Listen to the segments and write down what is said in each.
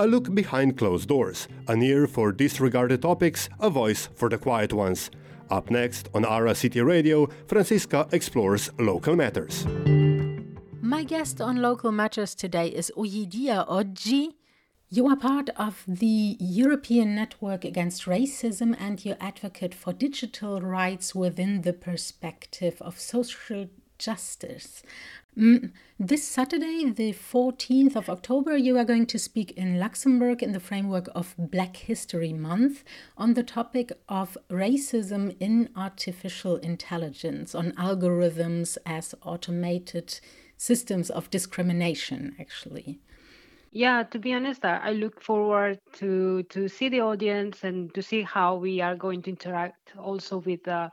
a look behind closed doors, an ear for disregarded topics, a voice for the quiet ones. Up next on Ara City Radio, Franziska explores local matters. My guest on Local Matters today is Oyidiya Oji. You are part of the European Network Against Racism and you advocate for digital rights within the perspective of social justice. Mm, this Saturday, the 14th of October, you are going to speak in Luxembourg in the framework of Black History Month on the topic of racism in artificial intelligence, on algorithms as automated systems of discrimination, actually. Yeah, to be honest, I look forward to to see the audience and to see how we are going to interact also with uh,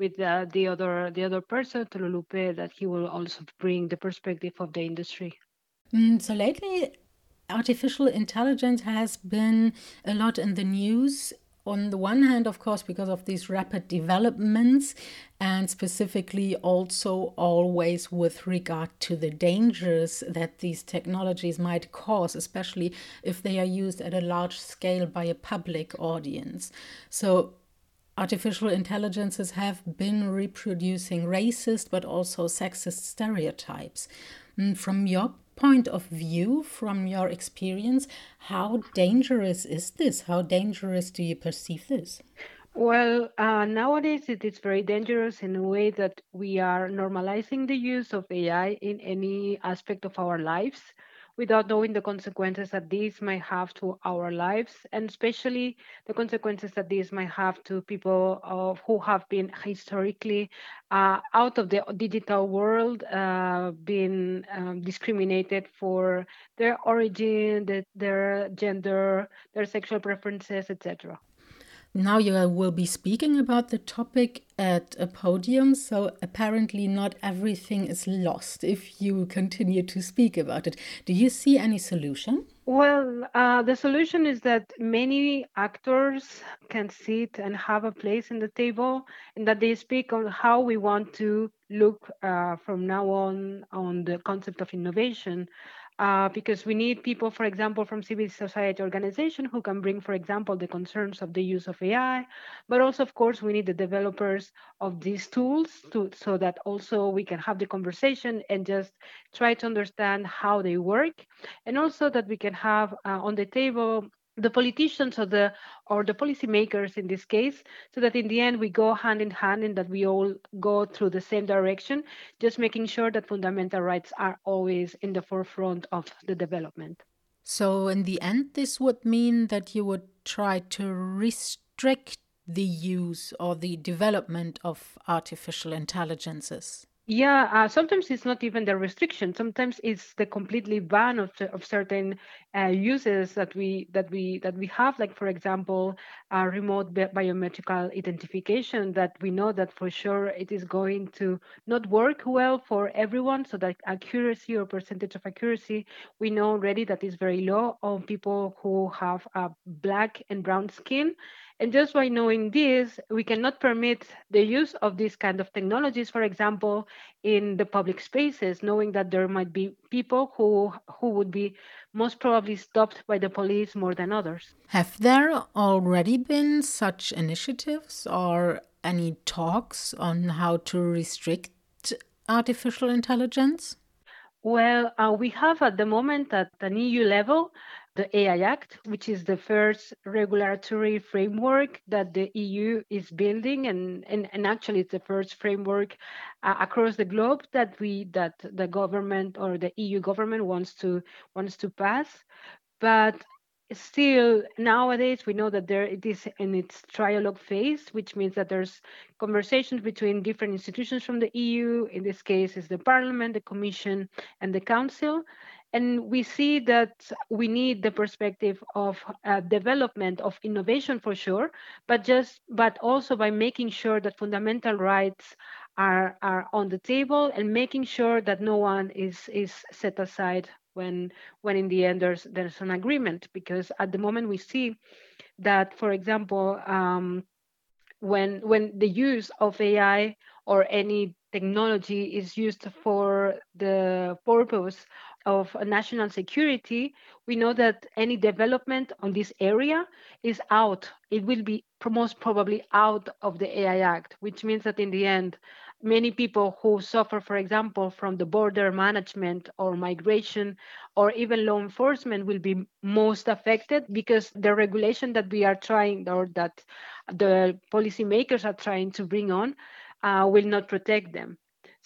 with uh, the other the other person, Tolulope, that he will also bring the perspective of the industry. Mm, so lately, artificial intelligence has been a lot in the news. On the one hand, of course, because of these rapid developments, and specifically also always with regard to the dangers that these technologies might cause, especially if they are used at a large scale by a public audience. So, artificial intelligences have been reproducing racist but also sexist stereotypes. Mm, from your point of view, from your experience, how dangerous is this? How dangerous do you perceive this? Well, uh, nowadays it is very dangerous in a way that we are normalizing the use of AI in any aspect of our lives without knowing the consequences that these might have to our lives, and especially the consequences that these might have to people uh, who have been historically uh, out of the digital world, uh, being um, discriminated for their origin, the, their gender, their sexual preferences, etc. Now you will be speaking about the topic at a podium, so apparently not everything is lost if you continue to speak about it. Do you see any solution? Well, uh, the solution is that many actors can sit and have a place in the table, and that they speak on how we want to look uh, from now on on the concept of innovation uh, because we need people, for example, from civil society organization who can bring, for example, the concerns of the use of AI, but also, of course, we need the developers of these tools to, so that also we can have the conversation and just try to understand how they work, and also that we can have uh, on the table the politicians or the or the policymakers in this case so that in the end we go hand in hand and that we all go through the same direction just making sure that fundamental rights are always in the forefront of the development. So in the end this would mean that you would try to restrict the use or the development of artificial intelligences yeah, uh, sometimes it's not even the restriction. Sometimes it's the completely ban of, of certain uh, uses that we that we that we have. Like for example, uh, remote bi- biometrical identification that we know that for sure it is going to not work well for everyone. So that accuracy or percentage of accuracy we know already that is very low on people who have black and brown skin and just by knowing this, we cannot permit the use of these kind of technologies, for example, in the public spaces, knowing that there might be people who who would be most probably stopped by the police more than others. Have there already been such initiatives or any talks on how to restrict artificial intelligence? Well, uh, we have at the moment at an EU level the AI Act, which is the first regulatory framework that the EU is building, and, and, and actually it's the first framework uh, across the globe that we that the government or the EU government wants to wants to pass. But still nowadays we know that there it is in its trialogue phase which means that there's conversations between different institutions from the eu in this case is the parliament the commission and the council and we see that we need the perspective of uh, development of innovation for sure but just but also by making sure that fundamental rights are are on the table and making sure that no one is is set aside when when in the end there's there's an agreement. Because at the moment we see that for example um, when when the use of AI or any technology is used for the purpose of national security, we know that any development on this area is out. It will be most probably out of the AI Act, which means that in the end, many people who suffer, for example, from the border management or migration or even law enforcement will be most affected because the regulation that we are trying or that the policymakers are trying to bring on uh, will not protect them.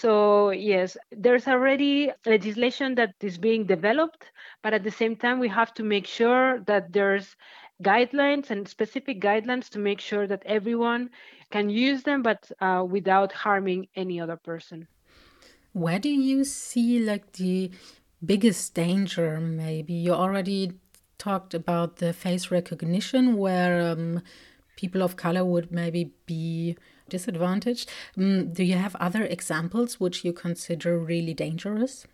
So, yes, there's already legislation that is being developed, but at the same time, we have to make sure that there's guidelines and specific guidelines to make sure that everyone can use them, but uh, without harming any other person. Where do you see like the biggest danger? Maybe you already talked about the face recognition, where um, people of color would maybe be disadvantaged. Um, do you have other examples which you consider really dangerous?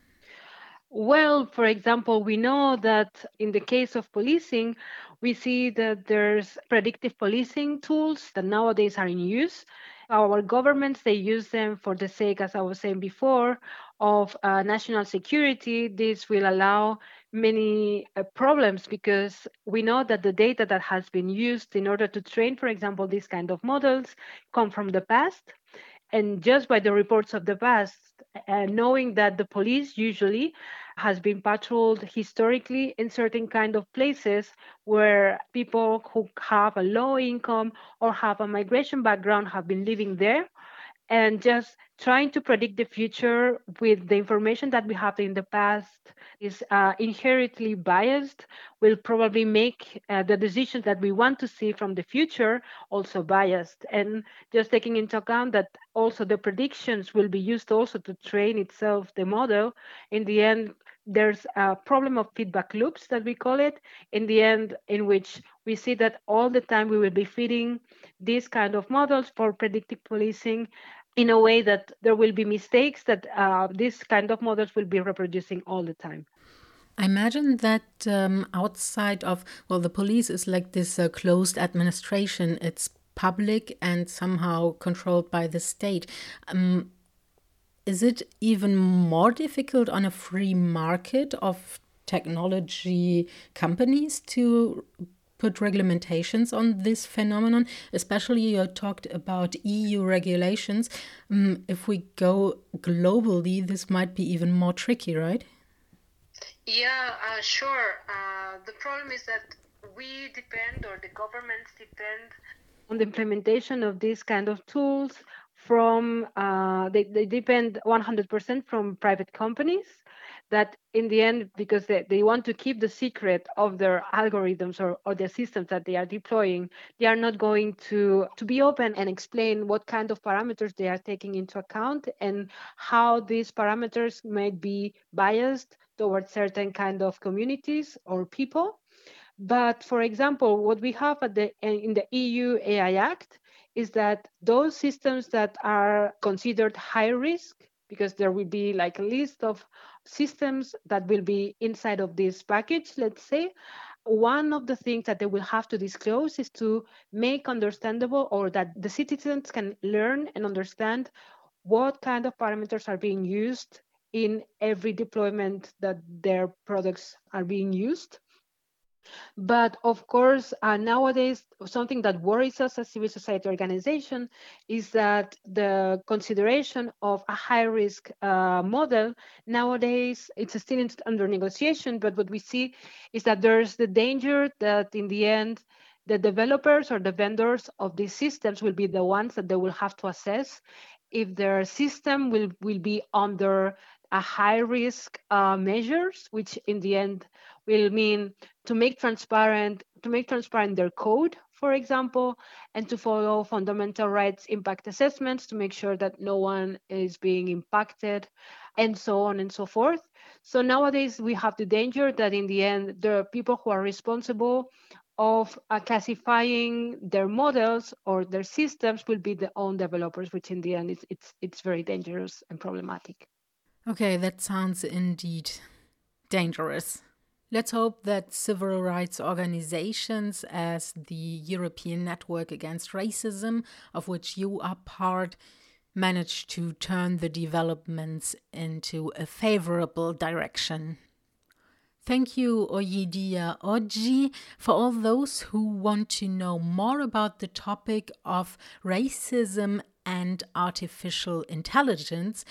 Well, for example, we know that in the case of policing, we see that there's predictive policing tools that nowadays are in use. Our governments, they use them for the sake, as I was saying before, of uh, national security. This will allow many uh, problems because we know that the data that has been used in order to train, for example, these kind of models come from the past. And just by the reports of the past, uh, knowing that the police usually has been patrolled historically in certain kind of places where people who have a low income or have a migration background have been living there and just trying to predict the future with the information that we have in the past is uh, inherently biased will probably make uh, the decisions that we want to see from the future also biased. And just taking into account that also the predictions will be used also to train itself the model in the end there's a problem of feedback loops that we call it in the end in which we see that all the time we will be feeding these kind of models for predictive policing in a way that there will be mistakes that uh, these kind of models will be reproducing all the time I imagine that um, outside of, well, the police is like this uh, closed administration. It's public and somehow controlled by the state. Um, is it even more difficult on a free market of technology companies to put regulations on this phenomenon? Especially you talked about eu regulations. Um, if we go globally this might be even more tricky right? Yeah uh, sure. Uh, the problem is that we depend or the governments depend on the implementation of these kind of tools from uh, they, they depend 100% from private companies that in the end because they, they want to keep the secret of their algorithms or, or their systems that they are deploying they are not going to to be open and explain what kind of parameters they are taking into account and how these parameters might be biased towards certain kind of communities or people. But for example what we have at the in the eu ai act is that those systems that are considered high risk, because there will be like a list of systems that will be inside of this package, let's say, one of the things that they will have to disclose is to make understandable or that the citizens can learn and understand what kind of parameters are being used in every deployment that their products are being used but of course, uh, nowadays, something that worries us as civil society organization is that the consideration of a high risk uh, model nowadays it's still under negotiation. But what we see is that there's the danger that in the end, the developers or the vendors of these systems will be the ones that they will have to assess if their system will, will be under a high risk uh, measures, which in the end will mean to make transparent to make transparent their code, for example, and to follow fundamental rights impact assessments to make sure that no one is being impacted, and so on and so forth. So nowadays we have the danger that in the end the people who are responsible of uh, classifying their models or their systems will be the own developers, which in the end it's it's it's very dangerous and problematic. Okay, that sounds indeed dangerous. Let's hope that civil rights organizations, as the European Network Against Racism, of which you are part, manage to turn the developments into a favorable direction. Thank you, Oyidiya Oji, for all those who want to know more about the topic of racism and artificial intelligence.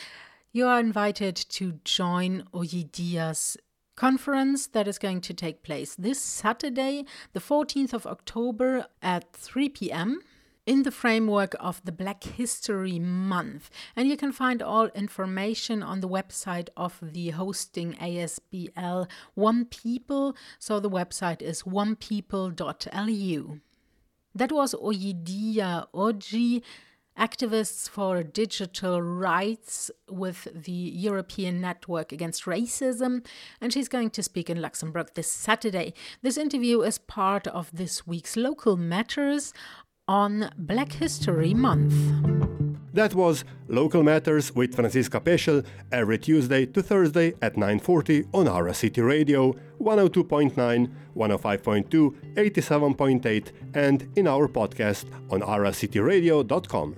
You are invited to join Oyidiya's conference that is going to take place this Saturday, the 14th of October at 3 p.m in the framework of the Black History Month. And you can find all information on the website of the hosting ASBL One People. So the website is onepeople.lu. That was Oyidiya Oji activists for digital rights with the European Network Against Racism, and she's going to speak in Luxembourg this Saturday. This interview is part of this week's Local Matters on Black History Month. That was Local Matters with Franziska Peschel every Tuesday to Thursday at 9.40 on Ara City Radio, 102.9, 105.2, 87.8 and in our podcast on aracityradio.com.